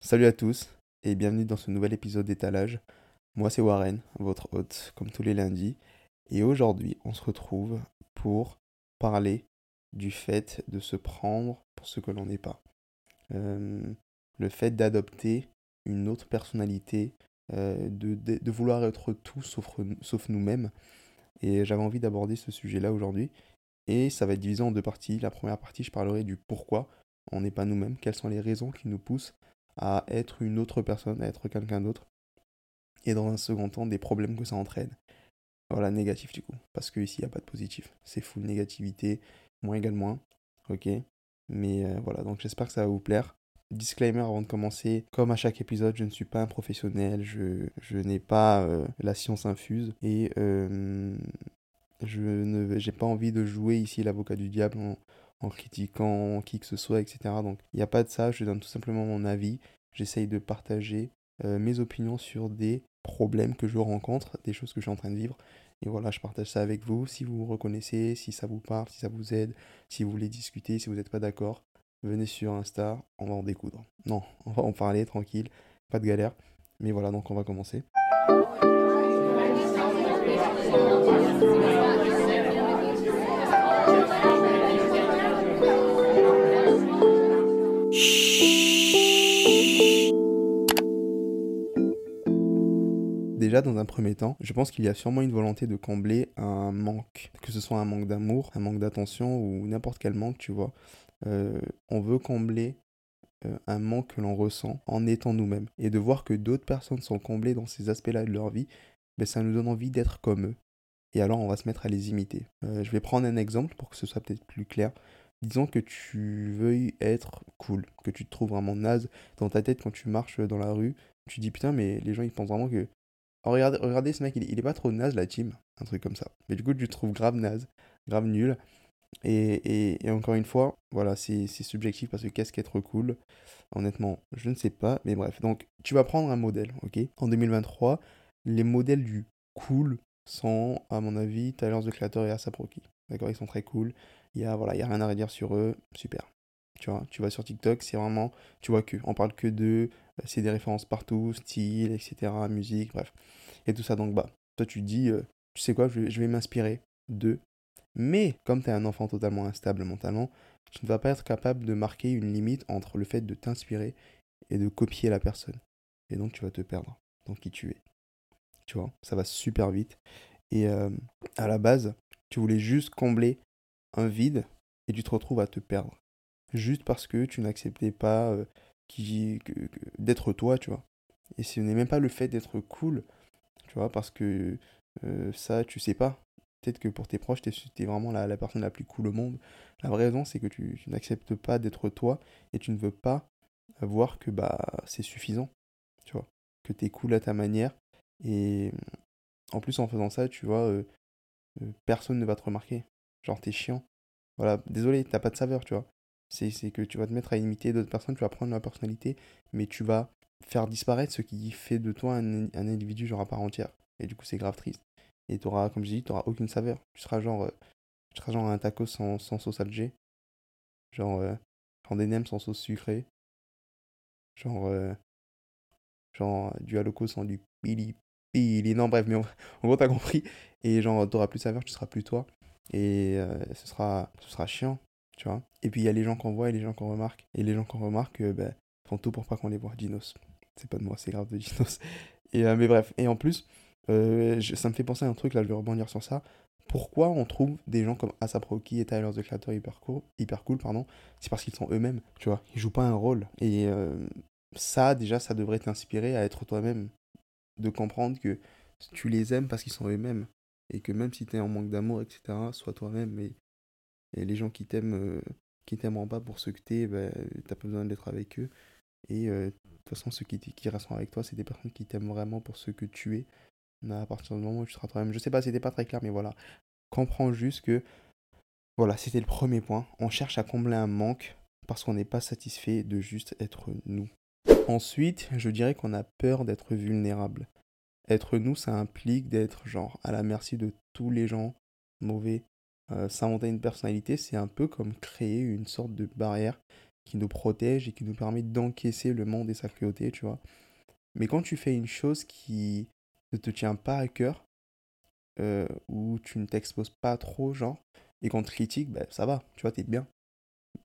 Salut à tous et bienvenue dans ce nouvel épisode d'étalage. Moi c'est Warren, votre hôte, comme tous les lundis. Et aujourd'hui on se retrouve pour parler du fait de se prendre pour ce que l'on n'est pas. Euh, le fait d'adopter une autre personnalité, euh, de, vouloir être tout sauf, sauf nous-mêmes. Et j'avais envie d'aborder ce sujet-là aujourd'hui. Et ça va être divisé en deux parties. La première partie, je parlerai du pourquoi on n'est pas nous-mêmes, quelles sont les raisons qui nous poussent à être une autre personne, à être quelqu'un d'autre. Et dans un second temps, des problèmes que ça entraîne. Voilà, négatif du coup. Parce que ici, il n'y a pas de positif. C'est full négativité, moins égale moins. Ok Mais euh, voilà, donc j'espère que ça va vous plaire. Disclaimer avant de commencer, comme à chaque épisode, je ne suis pas un professionnel, je, n'ai pas euh, la science infuse et euh, je ne j'ai pas envie de jouer ici l'avocat du diable en critiquant qui que ce soit, etc. Donc il n'y a pas de ça, je donne tout simplement mon avis, j'essaye de partager euh, mes opinions sur des problèmes que je rencontre, des choses que je suis en train de vivre. Et voilà, je partage ça avec vous. Si vous vous reconnaissez, si ça vous parle, si ça vous aide, si vous voulez discuter, si vous n'êtes pas d'accord, venez sur Insta, on va en découdre. Non, on va en parler tranquille, pas de galère. Mais voilà, donc on va commencer. Déjà, dans un premier temps, je pense qu'il y a sûrement une volonté de combler un manque, que ce soit un manque d'amour, un manque d'attention ou n'importe quel manque, tu vois. Euh, on veut combler euh, un manque que l'on ressent en étant nous-mêmes. Et de voir que d'autres personnes sont comblées dans ces aspects-là de leur vie, ben, ça nous donne envie d'être comme eux. Et alors, on va se mettre à les imiter. Euh, je vais prendre un exemple pour que ce soit peut-être plus clair. Disons que tu veuilles être cool, que tu te trouves vraiment naze dans ta tête quand tu marches dans la rue. Tu dis putain, mais les gens ils pensent vraiment que regardez, regardez ce mec, il, est pas trop naze la team, un truc comme ça. Mais du coup, tu te trouves grave naze, grave nul. Et, encore une fois, voilà, c'est subjectif parce que qu'est-ce qu'être cool? Honnêtement, je ne sais pas, mais bref. Donc, tu vas prendre un modèle, ok? En 2023, les modèles du cool sont, à mon avis, Tyler the Creator et Asap Rocky. D'accord? Ils sont très cool. Il y a, voilà, il y a rien à redire sur eux. Super. Tu vois, tu vas sur TikTok, c'est vraiment, tu vois que, on parle que de, c'est des références partout, style, etc., musique, bref. Et tout ça, donc, bah, toi, tu dis, euh, tu sais quoi, je, vais m'inspirer de. Mais, comme tu es un enfant totalement instable mentalement, tu ne vas pas être capable de marquer une limite entre le fait de t'inspirer et de copier la personne. Et donc, tu vas te perdre dans qui tu es. Tu vois, ça va super vite. Et euh, à la base, tu voulais juste combler un vide et tu te retrouves à te perdre juste parce que tu n'acceptais pas euh, qui, d'être toi, tu vois. Et ce n'est même pas le fait d'être cool, tu vois, parce que euh, ça, tu sais pas. Peut-être que pour tes proches, tu es, vraiment la, personne la plus cool au monde. La vraie raison, c'est que tu, n'acceptes pas d'être toi et tu ne veux pas voir que bah c'est suffisant, tu vois. Que tu es cool à ta manière. Et en plus, en faisant ça, tu vois, euh, personne ne va te remarquer. Genre, t'es chiant. Voilà, désolé, t'as pas de saveur, tu vois. C'est que tu vas te mettre à imiter d'autres personnes, tu vas prendre leur personnalité, mais tu vas faire disparaître ce qui fait de toi un, un individu genre à part entière. Et du coup, c'est grave triste. Et tu auras, comme je dis, tu auras aucune saveur. Tu seras genre, euh, tu seras genre un taco sans, sans sauce algée. Genre, euh, genre des nems sans sauce sucrée. Genre, euh, genre du haloco sans du pili pili. Non, bref, mais en, gros, t'as compris. Et genre, t'auras plus de saveur, tu seras plus toi. Et euh, ce, sera, ce sera chiant tu vois. Et puis il y a les gens qu'on voit et les gens qu'on remarque. Et les gens qu'on remarque, euh, ben, font tout pour pas qu'on les voit. Dinos. C'est pas de moi, c'est grave de Dinos. Et, euh, mais bref, et en plus, euh, ça me fait penser à un truc, là je vais rebondir sur ça. Pourquoi on trouve des gens comme Asap Rocky et Tyler the Creator hyper cool, hyper cool pardon, c'est parce qu'ils sont eux-mêmes, tu vois. Ils jouent pas un rôle. Et ça, déjà, ça devrait t'inspirer à être toi-même. De comprendre que tu les aimes parce qu'ils sont eux-mêmes. Et que même si tu es en manque d'amour, etc., sois toi-même. Et les gens qui t'aiment, euh, qui t'aimeront pas pour ce que t'es, bah, t'as pas besoin d'être avec eux. Et euh, de toute façon, ceux qui, qui resteront avec toi, c'est des personnes qui t'aiment vraiment pour ce que tu es. À partir du moment où tu seras toi-même. Je sais pas, c'était pas très clair, mais voilà. Comprends juste que, voilà, c'était le premier point. On cherche à combler un manque parce qu'on n'est pas satisfait de juste être nous. Ensuite, je dirais qu'on a peur d'être vulnérable. Être nous, ça implique d'être genre à la merci de tous les gens mauvais, euh, s'inventer une personnalité, c'est un peu comme créer une sorte de barrière qui nous protège et qui nous permet d'encaisser le monde et sa cruauté, tu vois. Mais quand tu fais une chose qui ne te tient pas à cœur, euh, où tu ne t'exposes pas trop, genre, et qu'on te critique, ben, ça va, tu vois, t'es bien.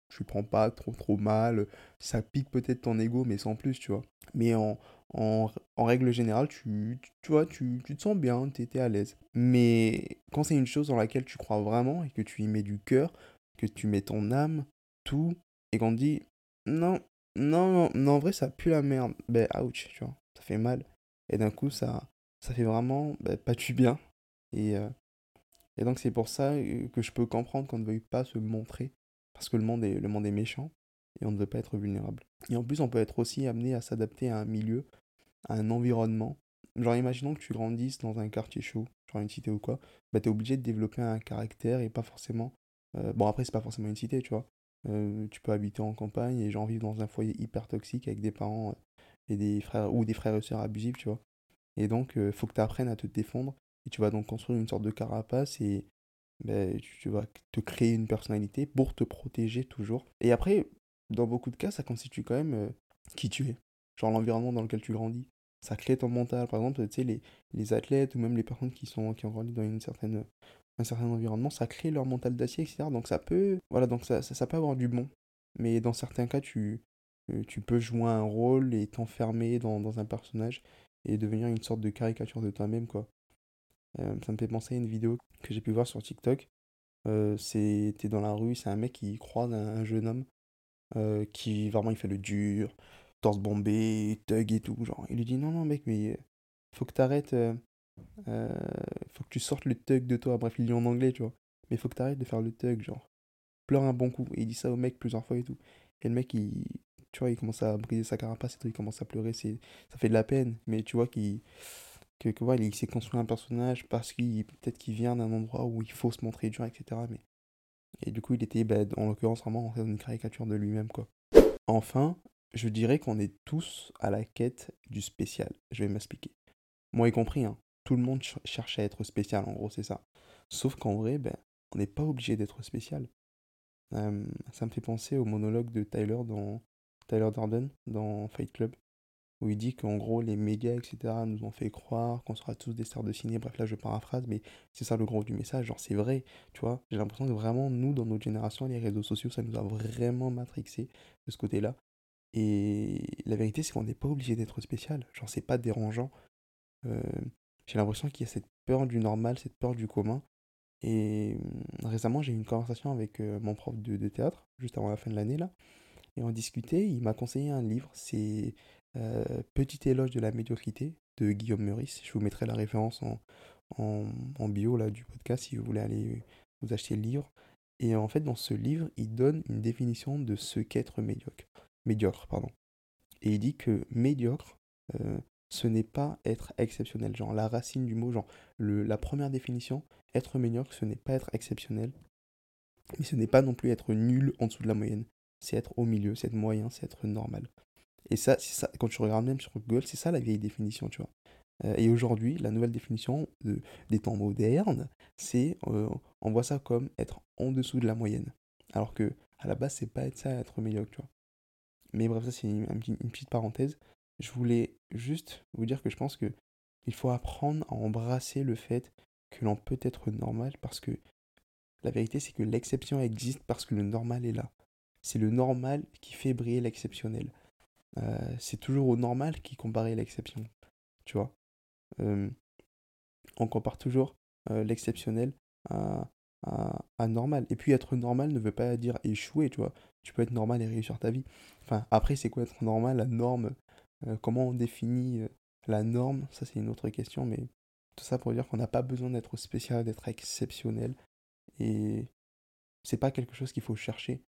Tu prends pas trop trop mal, ça pique peut-être ton ego, mais sans plus, tu vois. Mais en, en, règle générale, tu, tu, vois, tu, tu, te sens bien, tu es, à l'aise. Mais quand c'est une chose dans laquelle tu crois vraiment et que tu y mets du cœur, que tu mets ton âme, tout, et qu'on te dit non, non, non, en vrai, ça pue la merde, ben, ouch, tu vois, ça fait mal. Et d'un coup, ça, ça fait vraiment ben, pas du bien. Et, euh, et donc, c'est pour ça euh, que je peux comprendre qu'on ne veuille pas se montrer, parce que le monde est, le monde est méchant et on ne veut pas être vulnérable. Et en plus, on peut être aussi amené à s'adapter à un milieu, un environnement. Genre, imaginons que tu grandisses dans un quartier chaud, genre une cité ou quoi, bah t'es obligé de développer un caractère et pas forcément. Euh, bon, après, c'est pas forcément une cité, tu vois. Euh, tu peux habiter en campagne et genre vivre dans un foyer hyper toxique avec des parents euh, et des frères ou des frères et sœurs abusifs, tu vois. Et donc, il faut que tu apprennes à te défendre et tu vas donc construire une sorte de carapace et ben, tu vas te créer une personnalité pour te protéger toujours. Et après, dans beaucoup de cas, ça constitue quand même qui tu es. Genre l'environnement dans lequel tu grandis. Ça crée ton mental. Par exemple, tu sais, les, les athlètes ou même les personnes qui, sont, qui ont grandi dans une certaine, un certain environnement, ça crée leur mental d'acier, etc. Donc ça peut, voilà, donc ça, ça, peut avoir du bon. Mais dans certains cas, tu, tu peux jouer un rôle et t'enfermer dans, dans, un personnage et devenir une sorte de caricature de toi-même, quoi. ça me fait penser à une vidéo que j'ai pu voir sur TikTok. Euh, dans la rue, c'est un mec qui croise un jeune homme euh, qui vraiment il fait le dur, torse bombé, thug et tout. Genre, il lui dit non, non, mec, mais faut que t'arrêtes, euh, euh, faut que tu sortes le thug de toi. Bref, il dit en anglais, tu vois. Mais faut que t'arrêtes de faire le thug, genre. Pleure un bon coup. Et il dit ça au mec plusieurs fois et tout. Et le mec, il, tu vois, il commence à briser sa carapace et tout, il commence à pleurer. C'est, ça fait de la peine, mais tu vois qu'il que, que voilà, il s'est construit un personnage parce qu'il peut-être qu'il vient d'un endroit où il faut se montrer dur, etc. Mais et du coup, il était, bah, en l'occurrence, vraiment en une caricature de lui-même, quoi. Enfin, je dirais qu'on est tous à la quête du spécial. Je vais m'expliquer. Moi y compris, hein. Tout le monde cherche à être spécial, en gros, c'est ça. Sauf qu'en vrai, ben, on n'est pas obligé d'être spécial. ça me fait penser au monologue de Tyler dans Tyler Durden dans Fight Club où il dit qu'en gros les médias, etc., nous ont fait croire qu'on sera tous des stars de ciné. Bref, là je paraphrase, mais c'est ça le gros du message. Genre, c'est vrai, tu vois. J'ai l'impression que vraiment, nous, dans notre génération, les réseaux sociaux, ça nous a vraiment matrixé de ce côté-là. Et la vérité, c'est qu'on n'est pas obligé d'être spécial. Genre, c'est pas dérangeant. Euh, j'ai l'impression qu'il y a cette peur du normal, cette peur du commun. Et hum, récemment, j'ai eu une conversation avec euh, mon prof de, théâtre, juste avant la fin de l'année, là. Et on discutait, il m'a conseillé un livre, c'est euh, Petit éloge de la médiocrité de Guillaume Meurice. Je vous mettrai la référence en, en, bio là, du podcast si vous voulez aller vous acheter le livre. Et en fait, dans ce livre, il donne une définition de ce qu'être médiocre. Médiocre, pardon. Et il dit que médiocre, euh, ce n'est pas être exceptionnel. Genre, la racine du mot, genre, le, la première définition, être médiocre, ce n'est pas être exceptionnel. Mais ce n'est pas non plus être nul en dessous de la moyenne. C'est être au milieu, c'est être moyen, c'est être normal. Et ça, quand tu regardes même sur Google, c'est ça la vieille définition, tu vois. Euh, et aujourd'hui, la nouvelle définition des temps modernes, c'est euh, on voit ça comme être en dessous de la moyenne. Alors que à la base, c'est pas être ça, être médiocre, tu vois. Mais bref, ça c'est une, petite parenthèse. Je voulais juste vous dire que je pense que il faut apprendre à embrasser le fait que l'on peut être normal parce que la vérité c'est que l'exception existe parce que le normal est là. C'est le normal qui fait briller l'exceptionnel. Euh, c'est toujours au normal qui comparait l'exception. Tu vois On compare toujours euh, l'exceptionnel à, à, normal. Et puis être normal ne veut pas dire échouer, tu vois. Tu peux être normal et réussir ta vie. Enfin, après, c'est quoi être normal La norme, euh, comment on définit la norme? Ça, c'est une autre question, mais tout ça pour dire qu'on n'a pas besoin d'être spécial, d'être exceptionnel. Et c'est pas quelque chose qu'il faut chercher.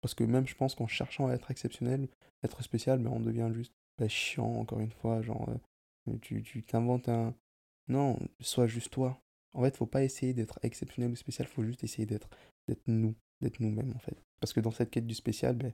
Parce que même, je pense qu'en cherchant à être exceptionnel, être spécial, mais on devient juste bah, chiant, encore une fois. Genre, euh, tu t'inventes un. Non, sois juste toi. En fait, faut pas essayer d'être exceptionnel ou spécial, faut juste essayer d'être nous, d'être nous-mêmes, en fait. Parce que dans cette quête du spécial, ben,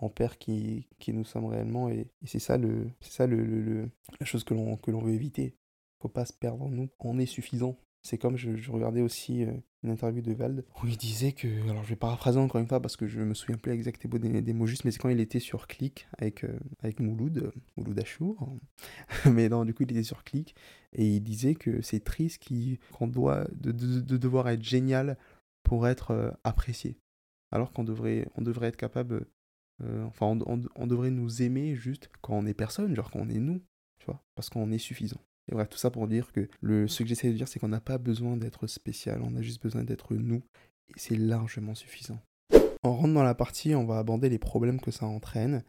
on perd qui, qui nous sommes réellement, et, c'est ça, le, ça le, la chose que l'on veut éviter. Faut pas se perdre en nous. On est suffisant. C'est comme je, regardais aussi euh, une interview de Vald où il disait que, alors je vais paraphraser encore une fois parce que je me souviens plus exactement des, des mots justes, mais c'est quand il était sur Click avec, euh, avec Mouloud, Mouloud Achour. mais non, du coup il était sur Click et il disait que c'est triste qu'on doit de, de, devoir être génial pour être euh, apprécié. Alors qu'on devrait, on devrait être capable, enfin on, on devrait nous aimer juste quand on est personne, genre quand on est nous, tu vois, parce qu'on est suffisant. Et bref, tout ça pour dire que le, ce que j'essaie de dire, c'est qu'on n'a pas besoin d'être spécial, on a juste besoin d'être nous, et c'est largement suffisant. En rentre dans la partie, on va aborder les problèmes que ça entraîne.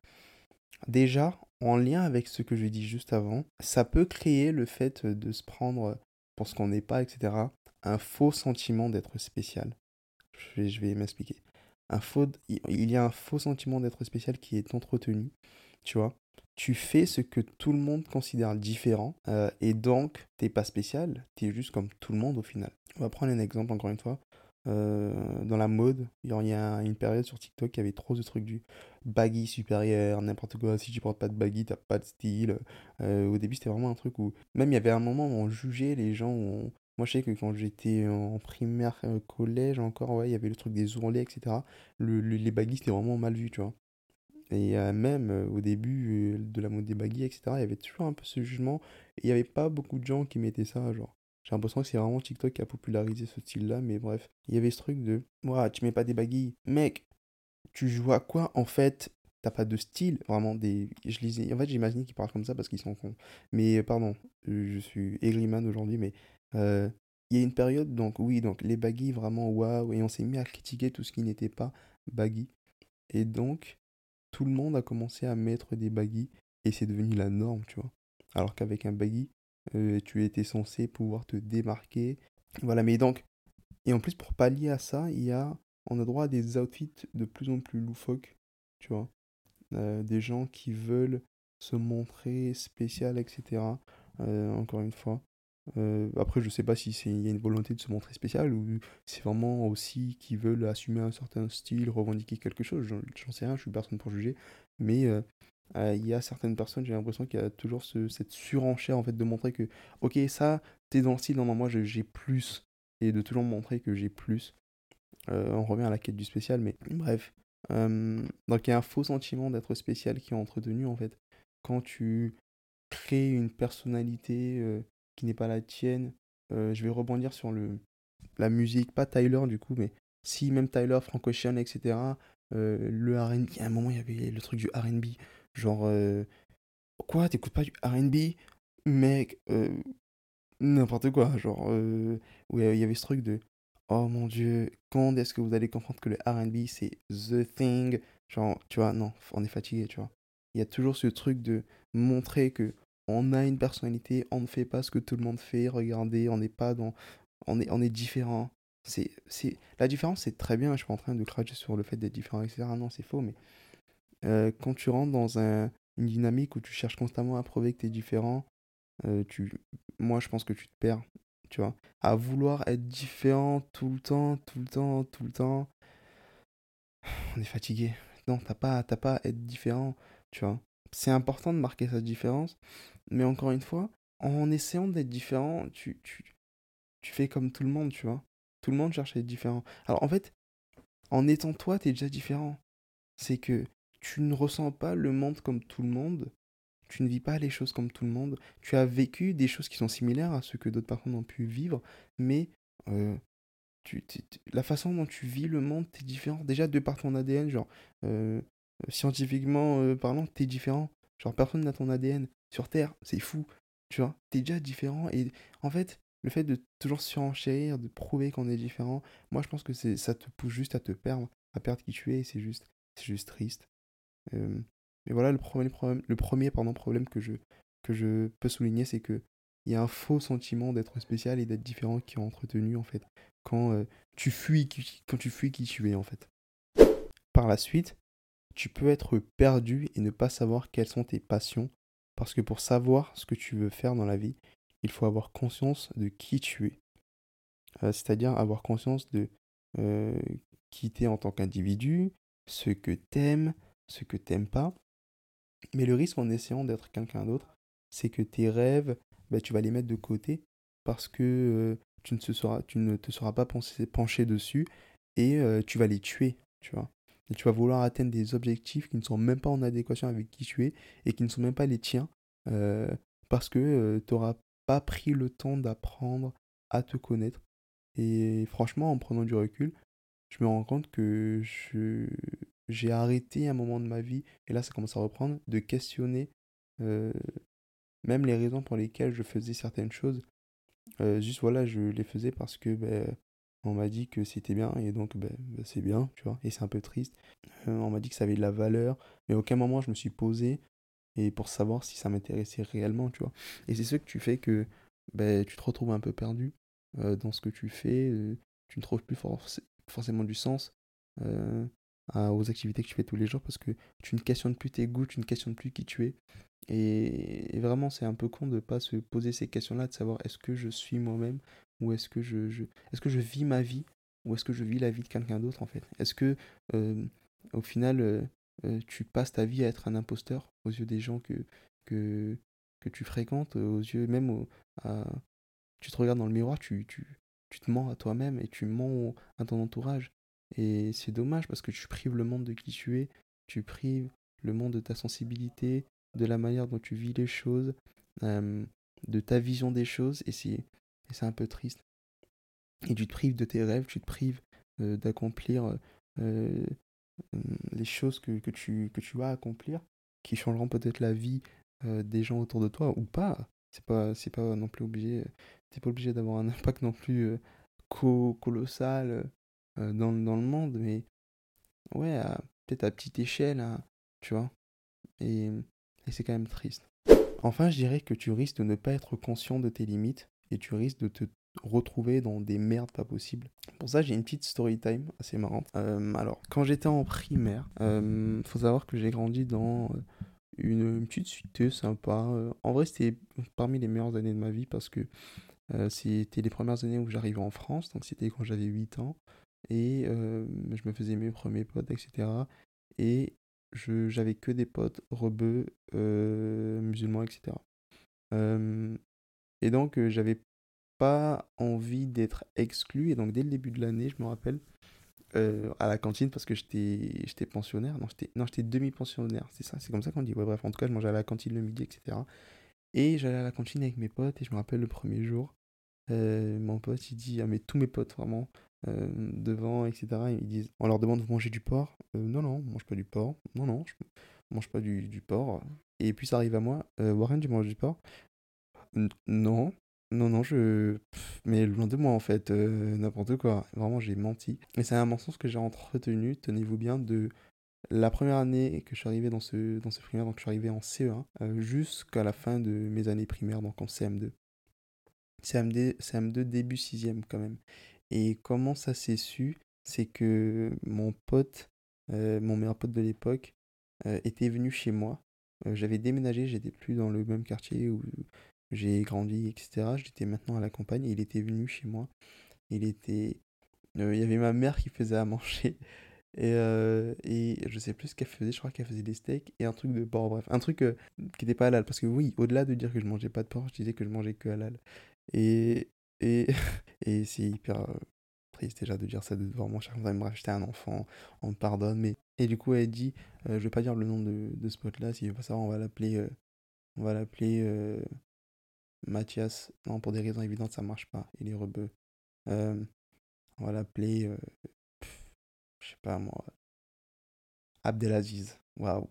Déjà, en lien avec ce que j'ai dit juste avant, ça peut créer le fait de se prendre pour ce qu'on n'est pas, etc., un faux sentiment d'être spécial. Je vais, m'expliquer. Un faux, il y a un faux sentiment d'être spécial qui est entretenu, tu vois, tu fais ce que tout le monde considère différent euh, et donc t'es pas spécial, t'es juste comme tout le monde au final. On va prendre un exemple encore une fois. Euh, dans la mode, il y a une période sur TikTok qui avait trop de trucs du baggy supérieur, n'importe quoi. Si tu portes pas de baggy, t'as pas de style. Euh, au début, c'était vraiment un truc où même il y avait un moment où on jugeait les gens. Moi, je sais que quand j'étais en primaire, collège encore, ouais, il y avait le truc des ourlets, etc. les baggy, c'était vraiment mal vu, tu vois. Et euh, même euh, au début euh, de la mode des baguilles, etc., il y avait toujours un peu ce jugement. Il n'y avait pas beaucoup de gens qui mettaient ça, genre. J'ai l'impression que c'est vraiment TikTok qui a popularisé ce style-là, mais bref. Il y avait ce truc de, ouais, tu mets pas des baguilles. Mec, tu joues à quoi en fait? T'as pas de style, vraiment des. Je lisais. En fait, j'imagine qu'ils parlent comme ça parce qu'ils sont cons. Mais pardon, je suis Egriman aujourd'hui, mais il y a une période, donc oui, donc les baguilles vraiment waouh, et on s'est mis à critiquer tout ce qui n'était pas baggy. Et donc, tout le monde a commencé à mettre des baggy et c'est devenu la norme, tu vois. Alors qu'avec un baggy, euh, tu étais censé pouvoir te démarquer. Voilà, mais donc, et en plus pour pallier à ça, il y a, on a droit à des outfits de plus en plus loufoques, tu vois. Euh, des gens qui veulent se montrer spécial, etc. Euh, encore une fois. Après, je sais pas si il y a une volonté de se montrer spécial ou c'est vraiment aussi qu'ils veulent assumer un certain style, revendiquer quelque chose. J'en sais rien, je suis personne pour juger. Mais il y a certaines personnes, j'ai l'impression qu'il y a toujours cette surenchère en fait de montrer que, ok, ça, t'es dans le style, non, non, moi j'ai plus. Et de toujours montrer que j'ai plus. on revient à la quête du spécial, mais bref. donc il y a un faux sentiment d'être spécial qui est entretenu en fait. Quand tu crées une personnalité qui n'est pas la tienne. Euh, je vais rebondir sur le, la musique, pas Tyler du coup, mais si même Tyler, Frank Ocean, etc. Euh, le RB, à un moment il y avait le truc du RB, genre euh, quoi, t'écoutes pas du RB Mec, n'importe quoi, genre où il y avait ce truc de oh mon dieu, quand est-ce que vous allez comprendre que le RB c'est the thing? Genre, tu vois, non, on est fatigué, tu vois. Il y a toujours ce truc de montrer que on a une personnalité, on ne fait pas ce que tout le monde fait, regardez, on n'est pas dans... On est, différent. C'est, c'est... La différence, c'est très bien, je suis pas en train de cracher sur le fait d'être différent, etc. Non, c'est faux, mais euh, quand tu rentres dans un, une dynamique où tu cherches constamment à prouver que tu es différent, euh, moi, je pense que tu te perds, tu vois. À vouloir être différent tout le temps, tout le temps, tout le temps, on est fatigué. Non, t'as pas, t'as pas à être différent, tu vois. C'est important de marquer sa différence, mais encore une fois, en essayant d'être différent, tu, tu, tu fais comme tout le monde, tu vois. Tout le monde cherche à être différent. Alors en fait, en étant toi, tu es déjà différent. C'est que tu ne ressens pas le monde comme tout le monde. Tu ne vis pas les choses comme tout le monde. Tu as vécu des choses qui sont similaires à ce que d'autres personnes ont pu vivre, mais euh, tu, la façon dont tu vis le monde, t'es différent. Déjà, de par ton ADN, genre, euh, scientifiquement euh, parlant, t'es différent. Genre, personne n'a ton ADN sur Terre, c'est fou. Tu vois, t'es déjà différent. Et en fait, le fait de toujours surenchérir, de prouver qu'on est différent, moi je pense que ça te pousse juste à te perdre, à perdre qui tu es, c'est juste, c'est juste triste. Euh, mais voilà, le premier problème, le premier pardon, problème que je, que je peux souligner, c'est que il y a un faux sentiment d'être spécial et d'être différent qui est entretenu en fait quand euh, tu fuis quand tu fuis qui tu es en fait. Par la suite, tu peux être perdu et ne pas savoir quelles sont tes passions, parce que pour savoir ce que tu veux faire dans la vie, il faut avoir conscience de qui tu es. Euh, c'est-à-dire avoir conscience de euh, qui tu es en tant qu'individu, ce que t'aimes, ce que t'aimes pas. Mais le risque en essayant d'être quelqu'un d'autre, c'est que tes rêves, bah, tu vas les mettre de côté parce que euh, tu ne, seras, tu ne te seras pas penché dessus et euh, tu vas les tuer, tu vois. Tu vas vouloir atteindre des objectifs qui ne sont même pas en adéquation avec qui tu es et qui ne sont même pas les tiens euh, parce que euh, tu n'auras pas pris le temps d'apprendre à te connaître. Et franchement, en prenant du recul, je me rends compte que je, j'ai arrêté un moment de ma vie, et là ça commence à reprendre, de questionner même les raisons pour lesquelles je faisais certaines choses. juste voilà, je les faisais parce que ben, on m'a dit que c'était bien et donc ben, ben, c'est bien, tu vois, et c'est un peu triste. on m'a dit que ça avait de la valeur, mais aucun moment je me suis posé et pour savoir si ça m'intéressait réellement, tu vois. Et c'est ce que tu fais que ben, tu te retrouves un peu perdu dans ce que tu fais, tu ne trouves plus forcément du sens aux activités que tu fais tous les jours parce que tu ne questionnes plus tes goûts, tu ne questionnes plus qui tu es. Et, vraiment, c'est un peu con de ne pas se poser ces questions-là, de savoir est-ce que je suis moi-même ou est-ce que je, est-ce que je vis ma vie? Ou est-ce que je vis la vie de quelqu'un d'autre en fait? Est-ce que au final tu passes ta vie à être un imposteur aux yeux des gens que, tu fréquentes, aux yeux même à, tu te regardes dans le miroir, tu te mens à toi-même et tu mens à ton entourage. Et c'est dommage parce que tu prives le monde de qui tu es, tu prives le monde de ta sensibilité, de la manière dont tu vis les choses, de ta vision des choses, et c'est, un peu triste. Et tu te prives de tes rêves, tu te prives d'accomplir les choses que, que, tu, que tu vas accomplir, qui changeront peut-être la vie des gens autour de toi, ou pas. C'est pas, c'est pas non plus obligé, t'es pas obligé d'avoir un impact non plus colossal dans, dans, le monde, mais ouais, peut-être à petite échelle, hein, tu vois. Et et c'est quand même triste. Enfin, je dirais que tu risques de ne pas être conscient de tes limites et tu risques de te retrouver dans des merdes pas possibles. Pour ça, j'ai une petite story time assez marrante. Euh, alors, quand j'étais en primaire, euh, faut savoir que j'ai grandi dans euh, une, petite cité sympa. En vrai, c'était parmi les meilleures années de ma vie parce que c'était les premières années où j'arrivais en France, donc c'était quand j'avais 8 ans. Et je me faisais mes premiers potes, etc. Et j'avais que des potes rebeux, euh, musulmans, etc. et donc, euh, j'avais pas envie d'être exclu. Et donc, dès le début de l'année, je me rappelle, euh, à la cantine, parce que j'étais pensionnaire. Non, j'étais demi-pensionnaire, c'est ça, c'est comme ça qu'on dit. Ouais, bref, en tout cas, je mangeais à la cantine le midi, etc. Et j'allais à la cantine avec mes potes, et je me rappelle le premier jour, mon pote, il dit, ah, mais tous mes potes, vraiment, euh, devant, etc. Ils disent, on leur demande, vous mangez du porc? Euh, Non, non, on mange pas du porc. Non, non, je mange pas du, du porc. Et puis ça arrive à moi, euh, Warren, tu manges du porc? Non, non, non, je. mais loin de moi en fait, n'importe quoi. Vraiment, j'ai menti. Et c'est un mensonge que j'ai entretenu, tenez-vous bien, de la première année que je suis arrivé dans ce, dans ce primaire, donc je suis arrivé en CE1, jusqu'à la fin de mes années primaires, donc en CM2. CM2, CM2 début 6ème quand même. Et comment ça s'est su? C'est que mon pote, euh, mon meilleur pote de l'époque, euh, était venu chez moi. Euh, j'avais déménagé, j'étais plus dans le même quartier où j'ai grandi, etc. J'étais maintenant à la campagne il était venu chez moi. Il était. Il y avait ma mère qui faisait à manger. Et, et je sais plus ce qu'elle faisait, je crois qu'elle faisait des steaks et un truc de porc, bref, un truc qui n'était pas halal. Parce que oui, au-delà de dire que je mangeais pas de porc, je disais que je mangeais que halal. Et, et, et c'est hyper euh, triste déjà de dire ça devant moi. Chaque fois, bref, j'étais un enfant, on me pardonne. Mais... Et du coup, elle dit euh, Je vais pas dire le nom de, de ce pote-là, s'il veut pas savoir, on va l'appeler. Euh, on va l'appeler Mathias. Non, pour des raisons évidentes, ça marche pas. Il est rebeu. on va l'appeler. je sais pas moi. Abdelaziz. Waouh.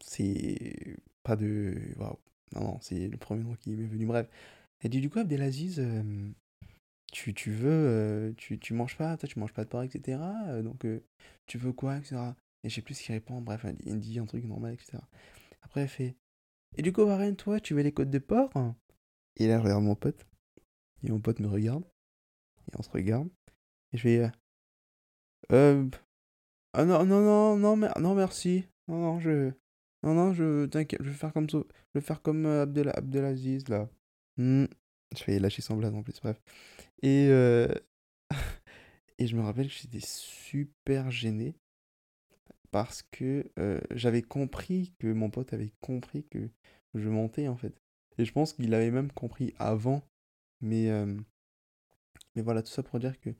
C'est pas de. Waouh. Non, non, c'est le premier nom qui m'est venu. Bref. Elle dit du coup, Abdelaziz, tu, tu veux, euh, tu, tu manges pas, toi tu manges pas de porc, etc. Euh, donc euh, tu veux quoi, etc. Et je sais plus ce qu'il répond, bref, il dit un truc normal, etc. Après elle fait, et du coup Warren, toi tu veux les côtes de porc Et là je regarde mon pote, et mon pote me regarde, et on se regarde, et je fais, euh, ah non, non, non, non, non merci, non, non, je, non, non, je, t'inquiète, je vais faire comme je vais faire comme Abdel, Abdelaziz là. Hmm. Je vais lâcher son blague en plus, bref. Et, euh, et je me rappelle que j'étais super gêné parce que euh, j'avais compris que mon pote avait compris que je mentais en fait. Et je pense qu'il avait même compris avant, mais, euh, Mais voilà, tout ça pour dire que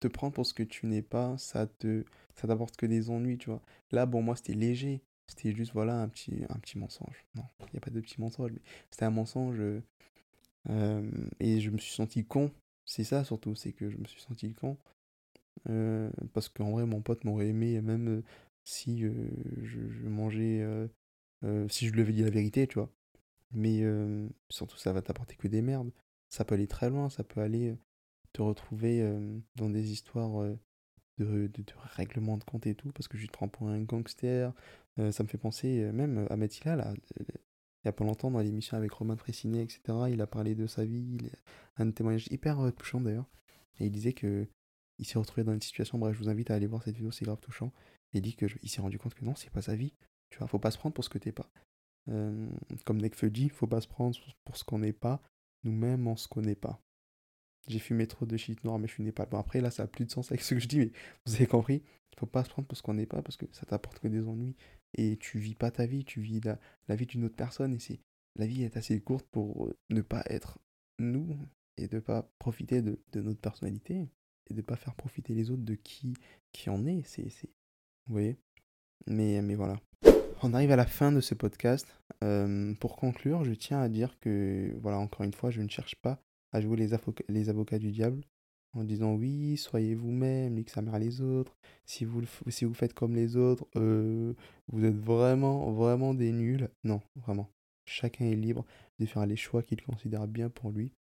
te prendre pour ce que tu n'es pas, ça te ça t'apporte que des ennuis, tu vois. Là, bon, moi, c'était léger. C'était juste, voilà, un petit, un petit mensonge. Non, il n'y a pas de petit mensonge, mais c'était un mensonge. Euh, et je me suis senti con. C'est ça, surtout, c'est que je me suis senti con. Euh, parce qu'en vrai, mon pote m'aurait aimé, même euh, si je, mangeais... si je lui avais dit la vérité, tu vois. Mais surtout, ça va t'apporter que des merdes. Ça peut aller très loin, ça peut aller te retrouver dans des histoires de, de, règlement de compte et tout, parce que je te prends pour un gangster. ça me fait penser même à Mathila, là, il y a pas longtemps, dans l'émission avec Romain Fressinet, etc., il a parlé de sa vie, un témoignage hyper touchant d'ailleurs. Et il disait que il s'est retrouvé dans une situation, bref, je vous invite à aller voir cette vidéo, c'est grave touchant. Il dit qu'il s'est rendu compte que non, c'est pas sa vie. Tu vois, faut pas se prendre pour ce que t'es pas. Euh, comme Nekfeu dit, faut pas se prendre pour ce qu'on n'est pas. Nous-mêmes, on se connaît pas. J'ai fumé trop de shit noir, mais je fumais pas. Bon, après, là, ça a plus de sens avec ce que je dis, mais vous avez compris. Faut pas se prendre pour ce qu'on n'est pas, parce que ça t'apporte que des ennuis. Et tu vis pas ta vie, tu vis la, vie d'une autre personne. Et c'est la vie est assez courte pour ne pas être nous et de pas profiter de, de notre personnalité et de pas faire profiter les autres de qui, qui en est. C'est, Vous voyez? Mais, mais voilà. On arrive à la fin de ce podcast. Euh, pour conclure, je tiens à dire que, voilà, encore une fois, je ne cherche pas à jouer les, avocats du diable en disant oui, soyez vous-même, nique sa mère les autres. Si vous, si vous faites comme les autres, euh, vous êtes vraiment, vraiment des nuls. Non, vraiment. Chacun est libre de faire les choix qu'il considère bien pour lui.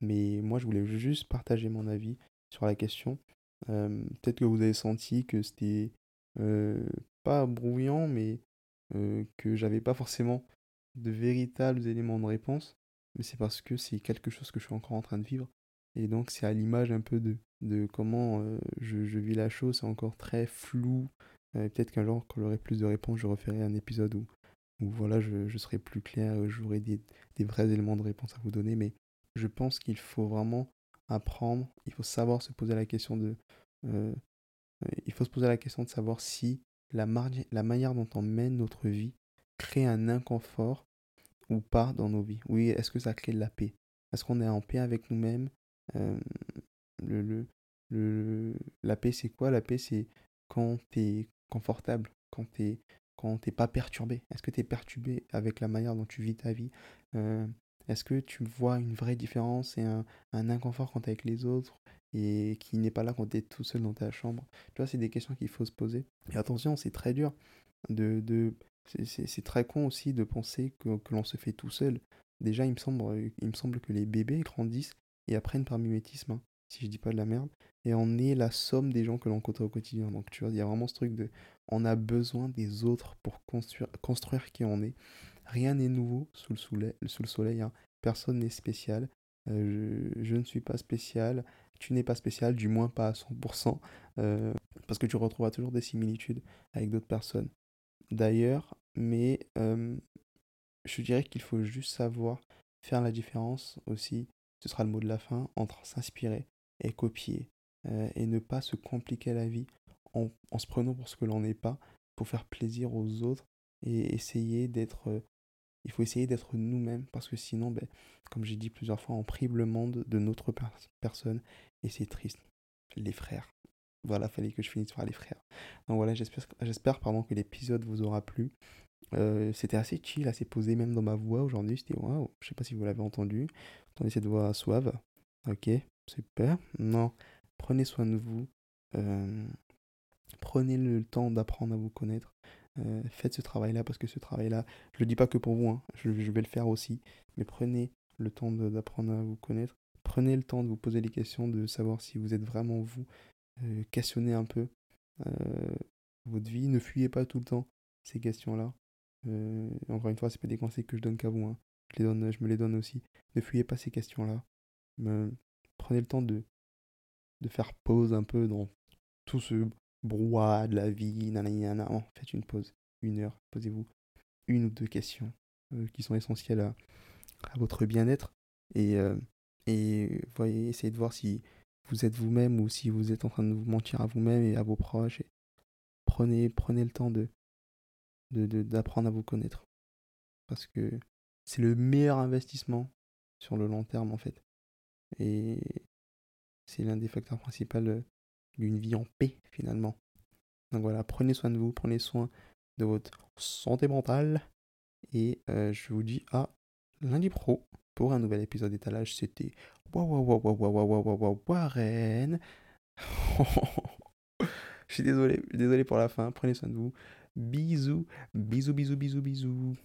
Mais moi, je voulais juste partager mon avis sur la question. Euh, peut-être que vous avez senti que c'était pas brouillant, mais euh, que j'avais pas forcément de véritables éléments de réponse, mais c'est parce que c'est quelque chose que je suis encore en train de vivre. Et donc c'est à l'image un peu de, de comment euh, je, vis la chose, c'est encore très flou. Euh, peut-être qu'un jour, quand j'aurai plus de réponses, je referai un épisode où, où voilà, je, je serai plus clair, j'aurai des, des vrais éléments de réponse à vous donner, mais je pense qu'il faut vraiment apprendre, il faut savoir se poser la question de... il faut se poser la question de savoir si la, manière dont on mène notre vie crée un inconfort ou pas dans nos vies. Oui, est-ce que ça crée de la paix? Est-ce qu'on est en paix avec nous-mêmes? Euh, La paix, c'est quoi? La paix, c'est quand tu es confortable, quand tu quand t'es pas perturbé. Est-ce que tu es perturbé avec la manière dont tu vis ta vie? Euh, Est-ce que tu vois une vraie différence et un, un inconfort quand tu es avec les autres? Et qui n'est pas là quand tu es tout seul dans ta chambre Tu vois, c'est des questions qu'il faut se poser. Et attention, c'est très dur. De, de... C'est très con aussi de penser que, que l'on se fait tout seul. Déjà, il me, semble, il me semble que les bébés grandissent et apprennent par mimétisme, hein, si je dis pas de la merde. Et on est la somme des gens que l'on côtoie au quotidien. Donc tu vois, il y a vraiment ce truc de... On a besoin des autres pour construire, construire qui on est. Rien n'est nouveau sous le soleil. Sous le soleil hein. Personne n'est spécial. Euh, je, je, ne suis pas spécial tu n'es pas spécial, du moins pas à 100%, euh, parce que tu retrouveras toujours des similitudes avec d'autres personnes. D'ailleurs, mais euh, je dirais qu'il faut juste savoir faire la différence aussi, ce sera le mot de la fin, entre s'inspirer et copier, euh, et ne pas se compliquer la vie en, en se prenant pour ce que l'on n'est pas, pour faire plaisir aux autres, et essayer d'être il faut essayer d'être nous-mêmes parce que sinon, ben, comme j'ai dit plusieurs fois, on prive le monde de notre personne et c'est triste. Les frères. Voilà, fallait que je finisse par les frères. Donc voilà, j'espère pardon que l'épisode vous aura plu. Euh, c'était assez chill, assez posé même dans ma voix aujourd'hui. C'était waouh, je sais pas si vous l'avez entendu. Entendez cette voix suave. Ok, super. Non, prenez soin de vous. Euh, prenez le temps d'apprendre à vous connaître. Euh, faites ce travail-là parce que ce travail-là, je le dis pas que pour vous, hein, je, vais le faire aussi. Mais prenez le temps d'apprendre à vous connaître. Prenez le temps de vous poser les questions, de savoir si vous êtes vraiment vous. Euh, questionnez un peu euh, votre vie. Ne fuyez pas tout le temps ces questions-là. Euh, encore une fois, c'est pas des conseils que je donne qu'à vous. Hein. Je, les donne, je me les donne aussi. Ne fuyez pas ces questions-là. prenez le temps de, de faire pause un peu dans tout ce brouhaha de la vie. Nanana. faites une pause. Une heure. Posez-vous une ou deux questions qui sont essentielles à, votre bien-être. Et et voyez, essayez de voir si vous êtes vous-même ou si vous êtes en train de vous mentir à vous-même et à vos proches. Et prenez, prenez le temps de d'apprendre à vous connaître. Parce que c'est le meilleur investissement sur le long terme en fait. Et c'est l'un des facteurs principaux euh, d'une vie en paix finalement. Donc voilà, prenez soin de vous, prenez soin de votre santé mentale. Et euh, je vous dis à lundi pro pour un nouvel épisode d'étalage. C'était Warren. Je suis désolé, désolé pour la fin. Prenez soin de vous. Bisous, bisous, bisous, bisous, bisous.